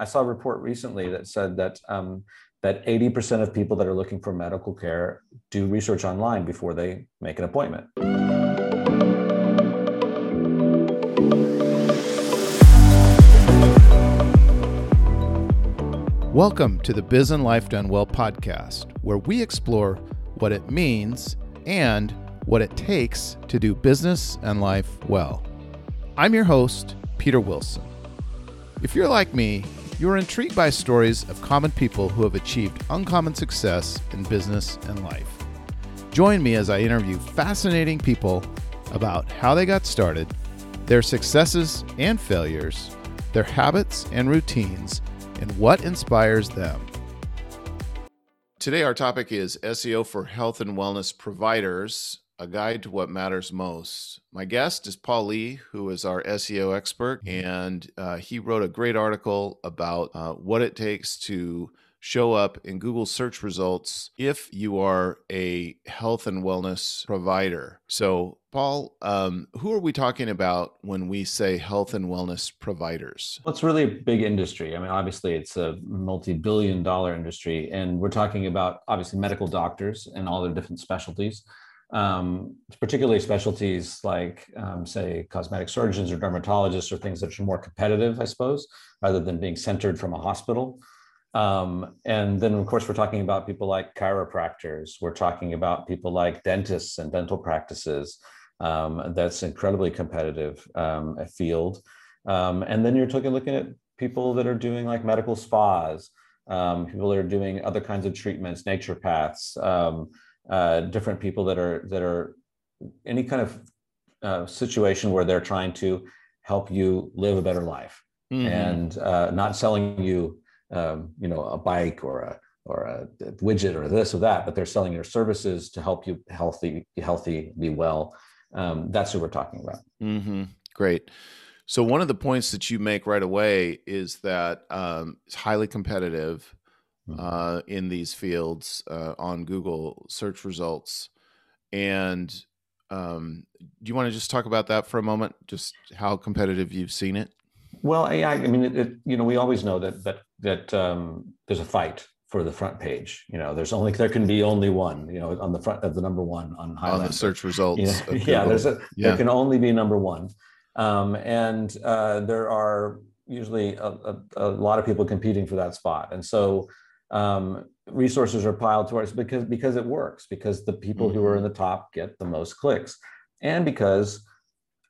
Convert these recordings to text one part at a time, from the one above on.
I saw a report recently that said that um, that 80% of people that are looking for medical care do research online before they make an appointment. Welcome to the Biz and Life Done Well podcast, where we explore what it means and what it takes to do business and life well. I'm your host, Peter Wilson. If you're like me, you are intrigued by stories of common people who have achieved uncommon success in business and life. Join me as I interview fascinating people about how they got started, their successes and failures, their habits and routines, and what inspires them. Today, our topic is SEO for health and wellness providers a guide to what matters most. My guest is Paul Lee, who is our SEO expert, and uh, he wrote a great article about uh, what it takes to show up in Google search results if you are a health and wellness provider. So, Paul, um, who are we talking about when we say health and wellness providers? Well, it's really a big industry. I mean, obviously, it's a multi billion dollar industry, and we're talking about obviously medical doctors and all their different specialties um, particularly specialties like, um, say, cosmetic surgeons or dermatologists or things that are more competitive, I suppose, rather than being centered from a hospital. Um, and then, of course, we're talking about people like chiropractors. We're talking about people like dentists and dental practices. Um, that's incredibly competitive um, field. Um, and then you're talking, looking at people that are doing like medical spas, people that are doing other kinds of treatments, naturopaths. Um, uh, different people that are that are any kind of uh, situation where they're trying to help you live a better life mm-hmm. and uh, not selling you um, you know a bike or a or a widget or this or that but they're selling your services to help you healthy healthy be well um, that's who we're talking about mm-hmm. great so one of the points that you make right away is that um, it's highly competitive. Uh, in these fields uh, on Google search results. And um, do you want to just talk about that for a moment? Just how competitive you've seen it? Well, yeah, I mean, it, it, you know, we always know that that that um, there's a fight for the front page. You know, there's only there can be only one. You know, on the front of the number one on Highlander. on the search results. You know, yeah, there's a yeah. there can only be number one, um, and uh, there are usually a, a, a, lot of people competing for that spot, and so um, resources are piled towards because because it works because the people mm-hmm. who are in mm-hmm. the top get the most clicks. And because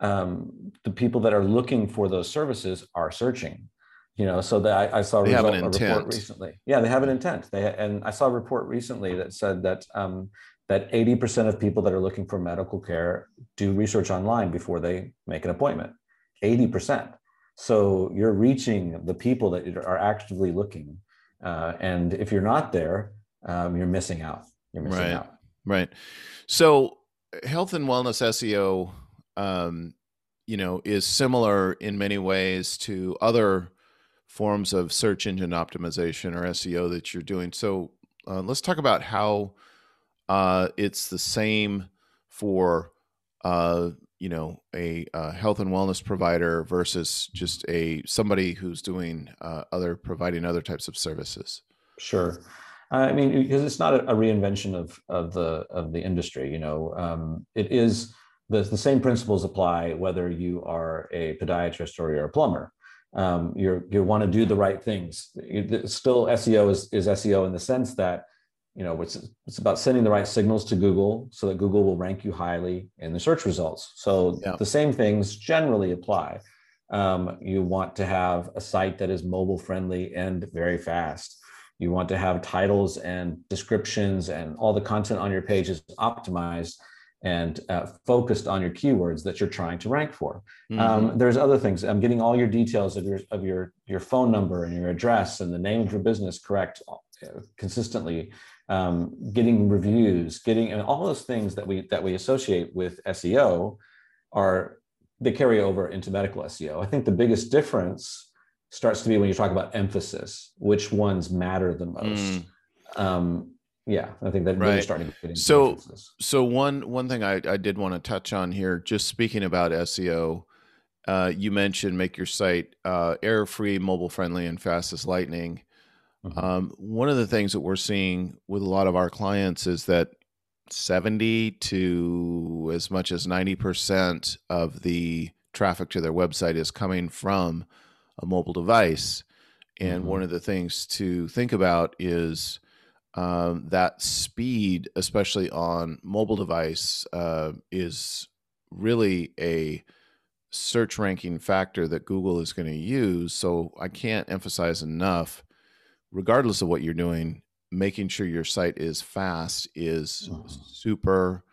um, the people that are looking for those services are searching you know so that I, I saw a, result, a, report recently. Yeah they have an intent. They and i saw a report recently that said that um, that 80% of people that are looking for medical care do research online before they make an appointment. 80% so you're reaching the people that are actively looking uh, and if you're not there, um, you're missing out. You're missing right. out. Right. So health and wellness SEO, um, you know, is similar in many ways to other forms of search engine optimization or SEO that you're doing. So uh, let's talk about how uh, it's the same for uh, you know a, a, health and wellness provider versus just a somebody who's doing uh, other providing other types of services? Sure. I mean because it's not a, reinvention of of the of the industry you know um, it is the, the same principles apply whether you are a podiatrist or you're a plumber. Um, you you want to do the right things. Still seo is, is seo in the sense that you know it's it's about sending the right signals to google so that google will rank you highly in the search results so yeah. the same things generally apply um, you want to have a site that is mobile friendly and very fast you want to have titles and descriptions and all the content on your page is optimized and uh, focused on your keywords that you're trying to rank for. Mm-hmm. Um, there's other things. I'm getting all your details of your of your your phone number and your address and the name of your business correct uh, consistently um, getting reviews, getting and all those things that we that we associate with SEO are they carry over into medical SEO. I think the biggest difference starts to be when you talk about emphasis, which ones matter the most. Mm. Um, yeah, I think that right. really starting to get into so emphasis. so one one thing I, I did want to touch on here, just speaking about SEO, uh, you mentioned make your site uh, error free, mobile friendly, and fast as lightning. Mm-hmm. Um, one of the things that we're seeing with a lot of our clients is that 70 to as much as 90% of the traffic to their website is coming from a mobile device. And mm-hmm. one of the things to think about is um, that speed, especially on mobile device, uh, is really a search ranking factor that Google is going to use. So I can't emphasize enough, regardless of what you're doing, making sure your site is fast is mm-hmm. super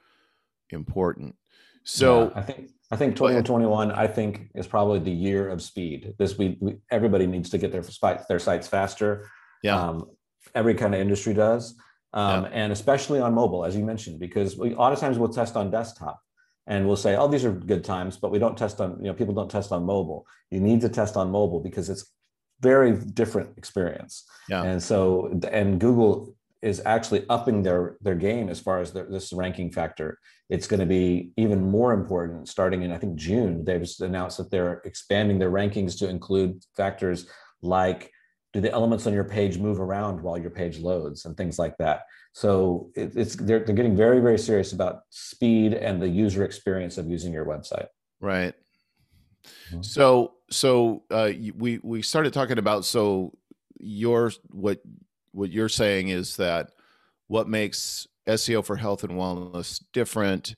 important. So yeah, I think I think 2021 I think is probably the year of speed. This we, we everybody needs to get their their sites faster. Yeah. Um, every kind of industry does. Um, yeah. and especially on mobile, as you mentioned, because we a lot of times we'll test on desktop and we'll say, oh, these are good times, but we don't test on, you know, people don't test on mobile. You need to test on mobile because it's very different experience. Yeah. And so, and Google is actually upping their their game as far as their, this ranking factor. It's going to be even more important starting in I think June. They've just announced that they're expanding their rankings to include factors like do the elements on your page move around while your page loads and things like that. So it, it's they're, they're getting very very serious about speed and the user experience of using your website. Right. Mm-hmm. So so uh, we we started talking about so your what what you're saying is that what makes SEO for health and wellness different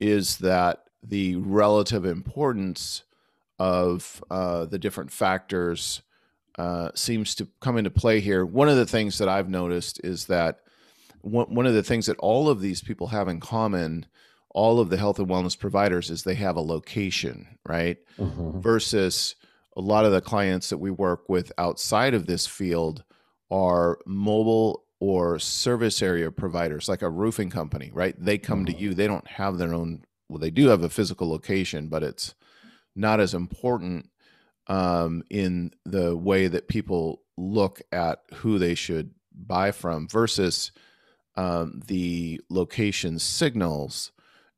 is that the relative importance of uh, the different factors uh, seems to come into play here. One of the things that I've noticed is that one, one of the things that all of these people have in common, all of the health and wellness providers, is they have a location, right? Mm-hmm. Versus a lot of the clients that we work with outside of this field are mobile or service area providers, like a roofing company, right? They come mm-hmm. to you, they don't have their own, well, they do have a physical location, but it's not as important um, in the way that people look at who they should buy from versus um, the location signals.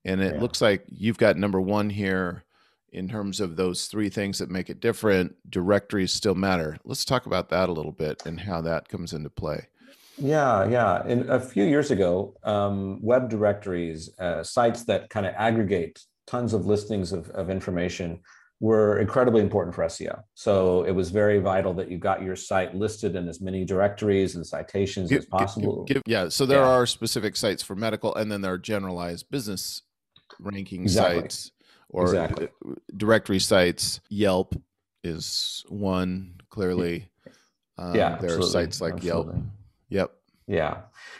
And it yeah. looks like you've got number one here in terms of those three things that make it different. Directories still matter. Let's talk about that a little bit and how that comes into play. Yeah, yeah. And a few years ago, um, web directories, uh, sites that kind of aggregate tons of listings of, of information, were incredibly important for SEO. So it was very vital that you got your site listed in as many directories and citations give, as possible. Give, give, yeah. So there yeah. are specific sites for medical, and then there are generalized business ranking exactly. sites or exactly. directory sites. Yelp is one clearly. Um, yeah, there absolutely. are sites like absolutely. Yelp. Yep. Yeah.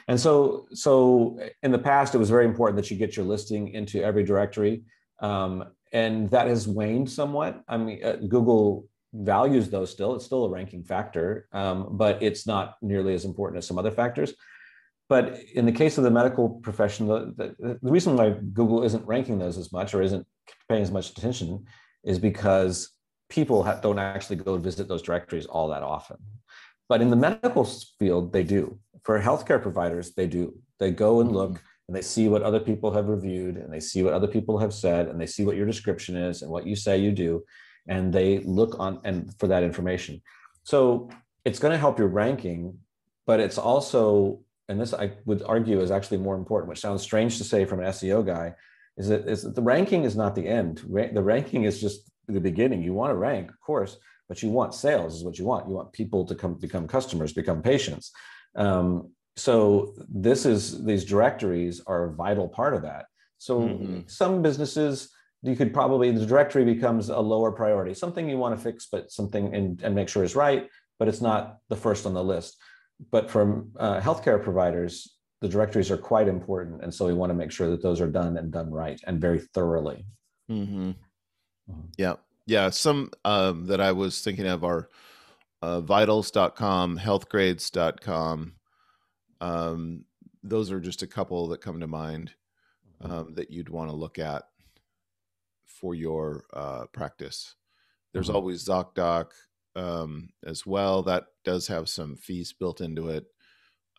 And so so in the past it was very important that you get your listing into every directory. Um, and that has waned somewhat. I mean, uh, Google values those still. It's still a ranking factor, um, but it's not nearly as important as some other factors. But in the case of the medical profession, the, the, the reason why Google isn't ranking those as much or isn't paying as much attention is because people ha- don't actually go visit those directories all that often. But in the medical field, they do. For healthcare providers, they do. They go and mm-hmm. look and they see what other people have reviewed and they see what other people have said and they see what your description is and what you say you do and they look on and for that information so it's going to help your ranking but it's also and this i would argue is actually more important which sounds strange to say from an seo guy is that, is that the ranking is not the end. The ranking is just the beginning. You want to rank of course but you want sales is what you want. You want people to come become customers become patients. Um, so this is these directories are a vital part of that. So mm-hmm. some businesses you could probably the directory becomes a lower priority. Something you want to fix but something and, and make sure is right but it's not the first on the list but from uh, healthcare providers the directories are quite important and so we want to make sure that those are done and done right and very thoroughly mm-hmm. Mm-hmm. yeah yeah some um, that i was thinking of are uh, vitals.com healthgrades.com um, those are just a couple that come to mind mm-hmm. um, that you'd want to look at for your uh, practice. There's mm-hmm. always ZocDoc um, as well. That does have some fees built into it.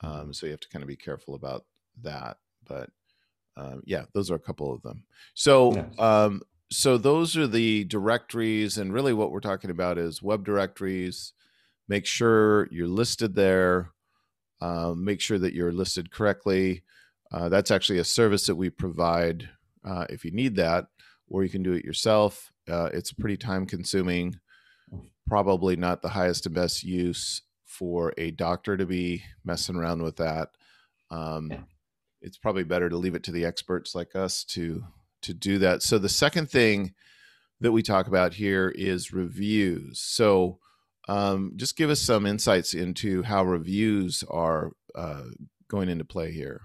Um, mm-hmm. so you have to kind of be careful about that. But um, yeah, those are a couple of them. So, yes. um, so those are the directories, and really what we're talking about is web directories. Make sure you're listed there. Uh, make sure that you're listed correctly. Uh, that's actually a service that we provide uh, if you need that, or you can do it yourself. Uh, it's pretty time consuming, probably not the highest and best use for a doctor to be messing around with that. Um, yeah. It's probably better to leave it to the experts like us to to do that. So the second thing that we talk about here is reviews. So um, just give us some insights into how reviews are uh, going into play here.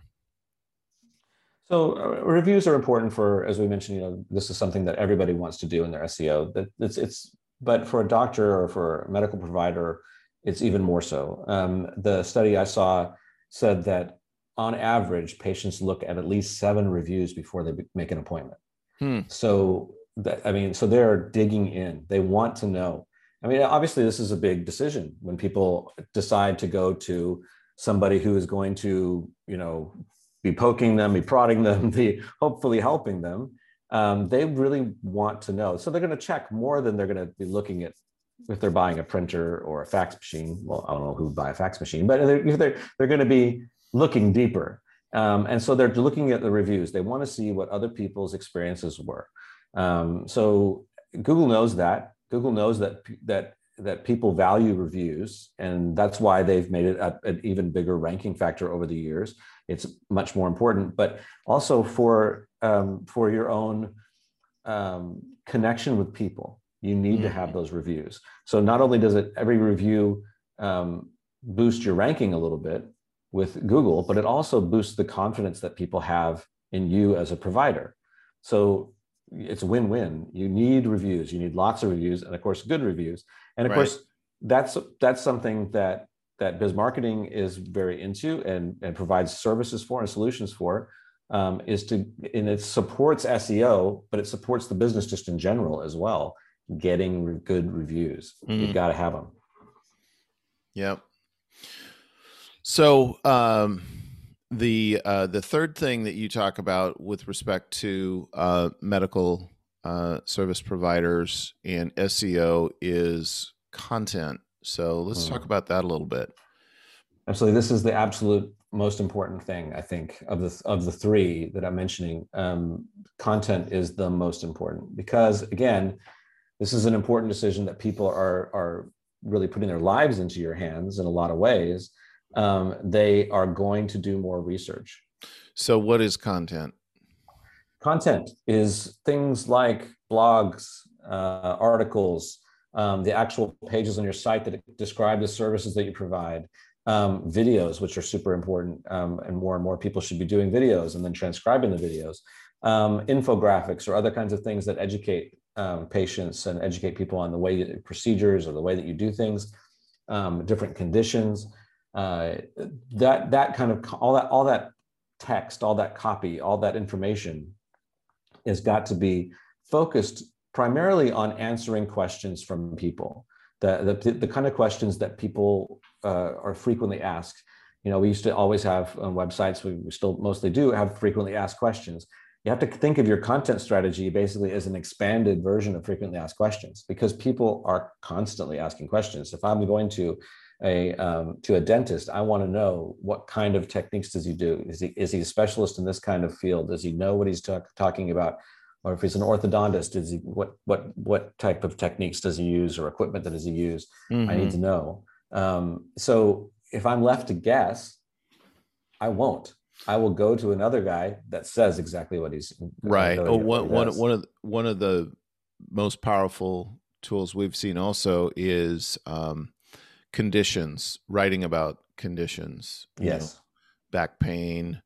So uh, reviews are important for, as we mentioned, you know, this is something that everybody wants to do in their SEO. That it's it's, but for a doctor or for a medical provider, it's even more so. Um, the study I saw said that on average, patients look at at least seven reviews before they make an appointment. Hmm. So that I mean, so they're digging in. They want to know. I mean, obviously, this is a big decision when people decide to go to somebody who is going to, you know, be poking them, be prodding them, be hopefully helping them. Um, they really want to know. So they're going to check more than they're going to be looking at if they're buying a printer or a fax machine. Well, I don't know who would buy a fax machine, but they're, they're, they're going to be looking deeper. Um, and so they're looking at the reviews. They want to see what other people's experiences were. Um, so Google knows that. Google knows that that that people value reviews, and that's why they've made it a, an even bigger ranking factor over the years. It's much more important, but also for um, for your own um, connection with people, you need mm-hmm. to have mm-hmm. those reviews. So not only does it every review um, boost your ranking a little bit with Google, but it also boosts the confidence that people have in you as a provider. So it's a win-win. You need reviews. You need lots of reviews, and of course, good reviews. And of right. course, that's that's something that that biz marketing is very into and and provides services for and solutions for. Um, is to and it supports SEO, but it supports the business just in general as well. Getting re- good reviews, mm. you got to have them. Yep. So. um the uh, the third thing that you talk about with respect to uh, medical uh, service providers and SEO is content. So let's talk hmm. about that a little bit. Absolutely, this is the absolute most important thing I think of the of the three that I'm mentioning. Um, content is the most important because again, this is an important decision that people are are really putting their lives into your hands in a lot of ways um, they are going to do more research. So, what is content? Content is things like blogs, uh, articles, um, the actual pages on your site that describe the services that you provide, um, videos, which are super important, um, and more and more people should be doing videos and then transcribing the videos, um, infographics or other kinds of things that educate um, patients and educate people on the way procedures or the way that you do things, different conditions uh, that that kind of all that all that text, all that copy, all that information has got to be focused primarily on answering questions from people. The the, the kind of questions that people uh, are frequently asked. You know, we used to always have on websites. We, we still mostly do have frequently asked questions. You have to think of your content strategy basically as an expanded version of frequently asked questions because people are constantly asking questions. If I'm going to a um, to a dentist, I want to know what kind of techniques does he do? Is he is he a specialist in this kind of field? Does he know what he's talk, talking about? Or if he's an orthodontist, is he what what what type of techniques does he use or equipment that does he use? Mm-hmm. I need to mm-hmm. know. Um, so if I'm left to guess, I won't. I will go to another guy that says exactly what he's right. Oh, one, one, one of one of the most powerful tools we've seen also is um, conditions, writing about conditions. Yes. Know, back pain,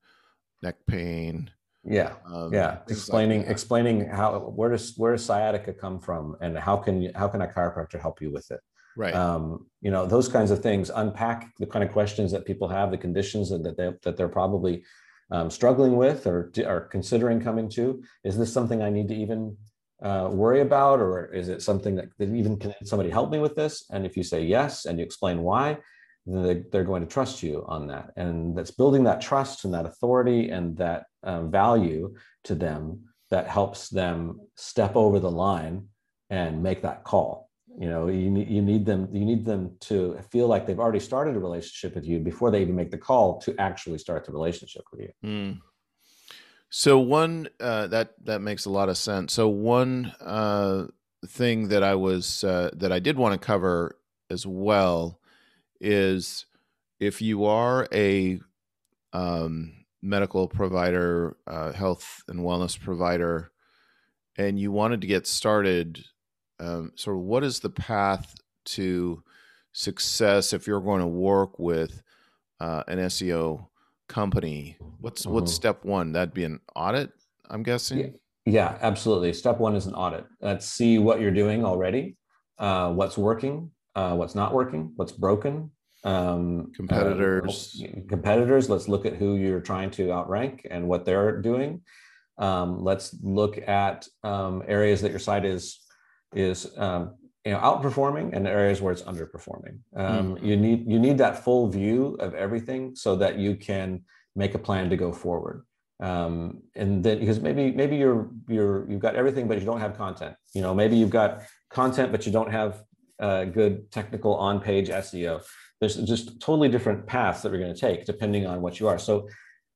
neck pain. Yeah. Um, yeah. Explaining like explaining how where does where does sciatica come from and how can you how can a chiropractor help you with it? Right. Um, you know, those kinds of things, unpack the kind of questions that people have, the conditions that they that they're probably um, struggling with or are considering coming to. Is this something I need to even uh, worry about, or is it something that, that even can somebody help me with this? And if you say yes and you explain why, then they're going to trust you on that. And that's building that trust and that authority and that um, value to them that helps them step over the line and make that call you know you need you need them you need them to feel like they've already started a relationship with you before they even make the call to actually start the relationship with you mm. So one uh, that that makes a lot of sense. So one uh, thing that i was uh, that i did want to cover as well is if you are a um, medical provider uh, health and wellness provider and you wanted to get started um, sort of what is the path to success if you're going to work with uh, an SEO company? What's mm-hmm. what's step one? That'd be an audit, I'm guessing. Yeah, yeah absolutely. Step one is an audit. Let's see what you're doing already, uh, what's working, uh, what's not working, what's broken. Um, uh, competitors. competitors. Let's look at who you're trying to outrank and what they're doing. Um, let's look at um, areas that your site is is um, you know outperforming and areas where it's underperforming. Um, mm. You need you need that full view of everything so that you can make a plan to go forward. Um, and then because maybe maybe you're you're you've got everything but you don't have content. You know maybe you've got content but you don't have uh, good technical on page SEO. There's just totally different paths that we're going to take depending on what you are. So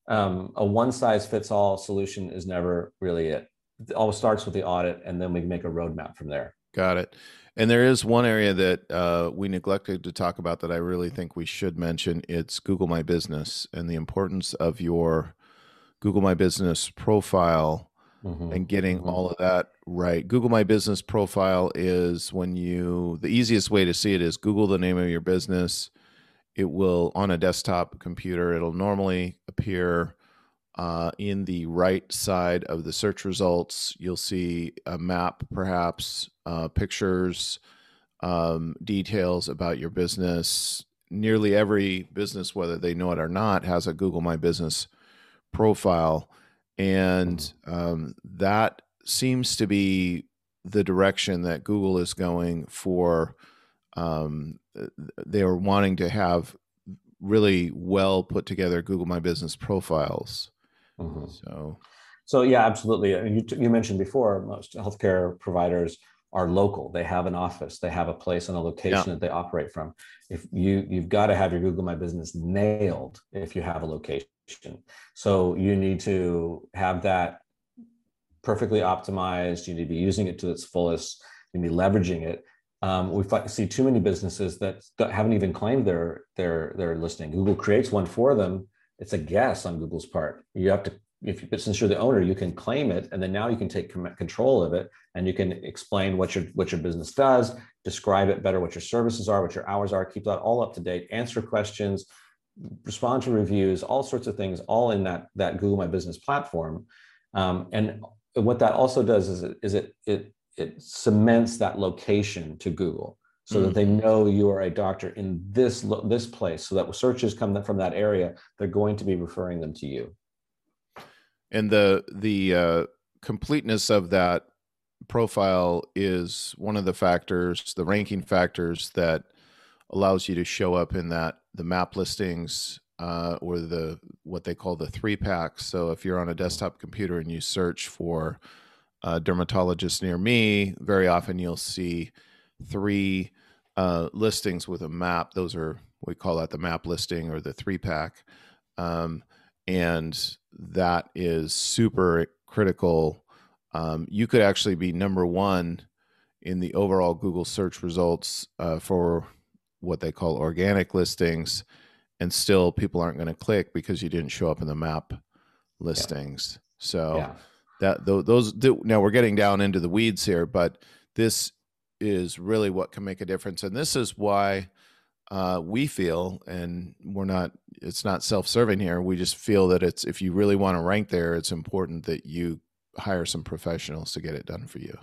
um, a one size fits all solution is never really it it all starts with the audit and then we make a roadmap from there got it and there is one area that uh, we neglected to talk about that i really think we should mention it's google my business and the importance of your google my business profile mm-hmm. and getting mm-hmm. all of that right google my business profile is when you the easiest way to see it is google the name of your business it will on a desktop computer it'll normally appear uh, in the right side of the search results, you'll see a map, perhaps uh, pictures, um, details about your business. Nearly every business, whether they know it or not, has a Google My Business profile. And mm-hmm. um, that seems to be the direction that Google is going for. Um, they are wanting to have really well put together Google My Business profiles. Mm-hmm. So, so yeah, absolutely. I mean, you, you mentioned before, most healthcare providers are local. They have an office, they have a place and a location yeah. that they operate from. If you you've got to have your Google My Business nailed if you have a location. So you need to have that perfectly optimized. You need to be using it to its fullest. You need to be leveraging it. Um, we see too many businesses that haven't even claimed their their their listing. Google creates one for them, it's a guess on Google's part. You have to, if you, since you're the owner, you can claim it, and then now you can take control of it, and you can explain what your what your business does, describe it better, what your services are, what your hours are, keep that all up to date, answer questions, respond to reviews, all sorts of things, all in that that Google My Business platform. Um, and what that also does is it, is it it it cements that location to Google so mm-hmm. that they know you are a doctor in this this place so that searches come from that area they're going to be referring them to you and the the uh, completeness of that profile is one of the factors the ranking factors that allows you to show up in that the map listings uh, or the what they call the three packs so if you're on a desktop computer and you search for a dermatologist near me very often you'll see three uh, listings with a map. Those are we call that the map listing or the three pack, um, and that is super critical. Um, you could actually be number one in the overall Google search results uh, for what they call organic listings, and still people aren't going to click because you didn't show up in the map listings. Yeah. So yeah. that those now we're getting down into the weeds here, but this is really what can make a difference. And this is why uh, we feel, and we're not, it's not self serving here. We just feel that it's, if you really want to rank there, it's important that you hire some professionals to get it done for you.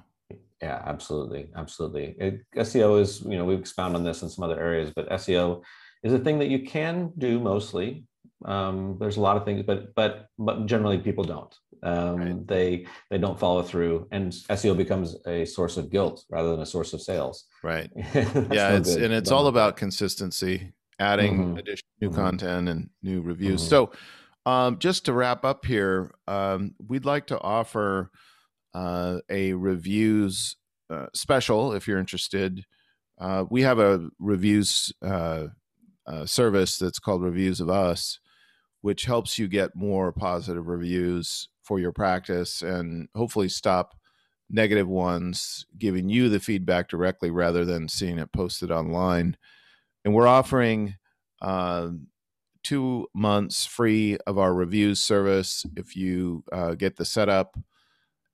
Yeah, absolutely. Absolutely. It, SEO is, you know, we've expounded on this in some other areas, but SEO is a thing that you can do mostly. Um, there's a lot of things, but but but generally people don't. Um, right. They they don't follow through, and SEO becomes a source of guilt rather than a source of sales. Right. yeah, it's good. and it's all about consistency, adding mm-hmm. additional new mm-hmm. content and new reviews. Mm-hmm. So, um, just to wrap up here, um, we'd like to offer uh, a reviews uh, special if you're interested. Uh, we have a reviews uh, uh, service that's called Reviews of Us, which helps you get more positive reviews for your practice and hopefully stop negative ones giving you the feedback directly rather than seeing it posted online. And we're offering uh, two months free of our reviews service if you uh, get the setup.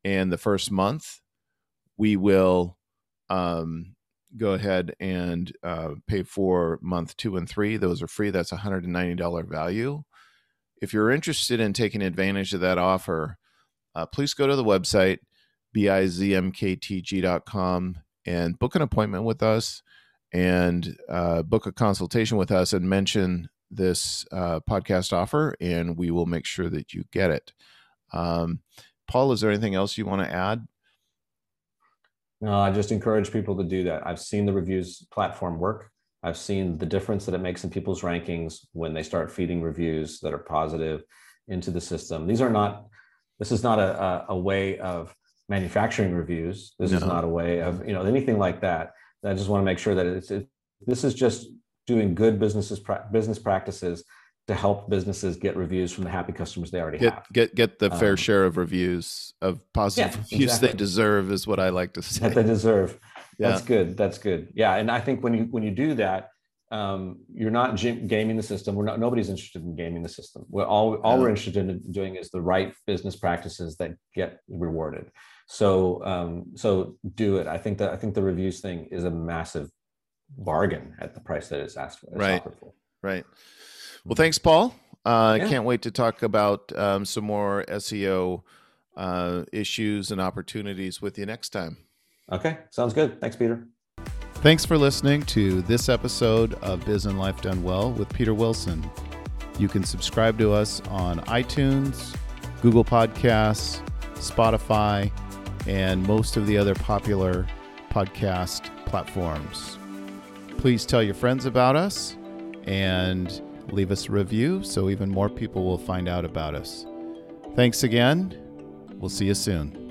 And the first month we will um, go ahead and uh, pay for month two and three. Those are free. That's $190 value if you're interested in taking advantage of that offer uh, please go to the website bizmktg.com and book an appointment with us and uh, book a consultation with us and mention this uh, podcast offer, and we will make sure that you get it. Um, Paul, is there anything else you want to add? No, I just encourage people to do that. I've seen the reviews platform work. I've seen the difference that it makes in people's rankings when they start feeding reviews that are positive into the system. These are not, this is not a, a, a way of manufacturing reviews. This no. is not a way of, you know, anything like that. I just want to make sure that it's, it, this is just doing good businesses business practices to help businesses get reviews from the happy customers they already get, have. Get get the fair um, share of reviews of positive yeah, reviews exactly. they deserve is what I like to say. That they deserve. Yeah. That's good. That's good. Yeah, and I think when you when you do that, um, you're not gaming the system. We're not. Nobody's interested in gaming the system. We're all all we're interested in doing is the right business practices that get rewarded. So um, so do it. I think that I think the reviews thing is a massive bargain at the price that it's asked for. It's right. For. Right. Well, thanks, Paul. I uh, yeah. can't wait to talk about um, some more SEO uh, issues and opportunities with you next time. Okay, sounds good. Thanks, Peter. Thanks for listening to this episode of Biz and Life Done Well with Peter Wilson. You can subscribe to us on iTunes, Google Podcasts, Spotify, and most of the other popular podcast platforms. Please tell your friends about us and leave us a review so even more people will find out about us. Thanks again. We'll see you soon.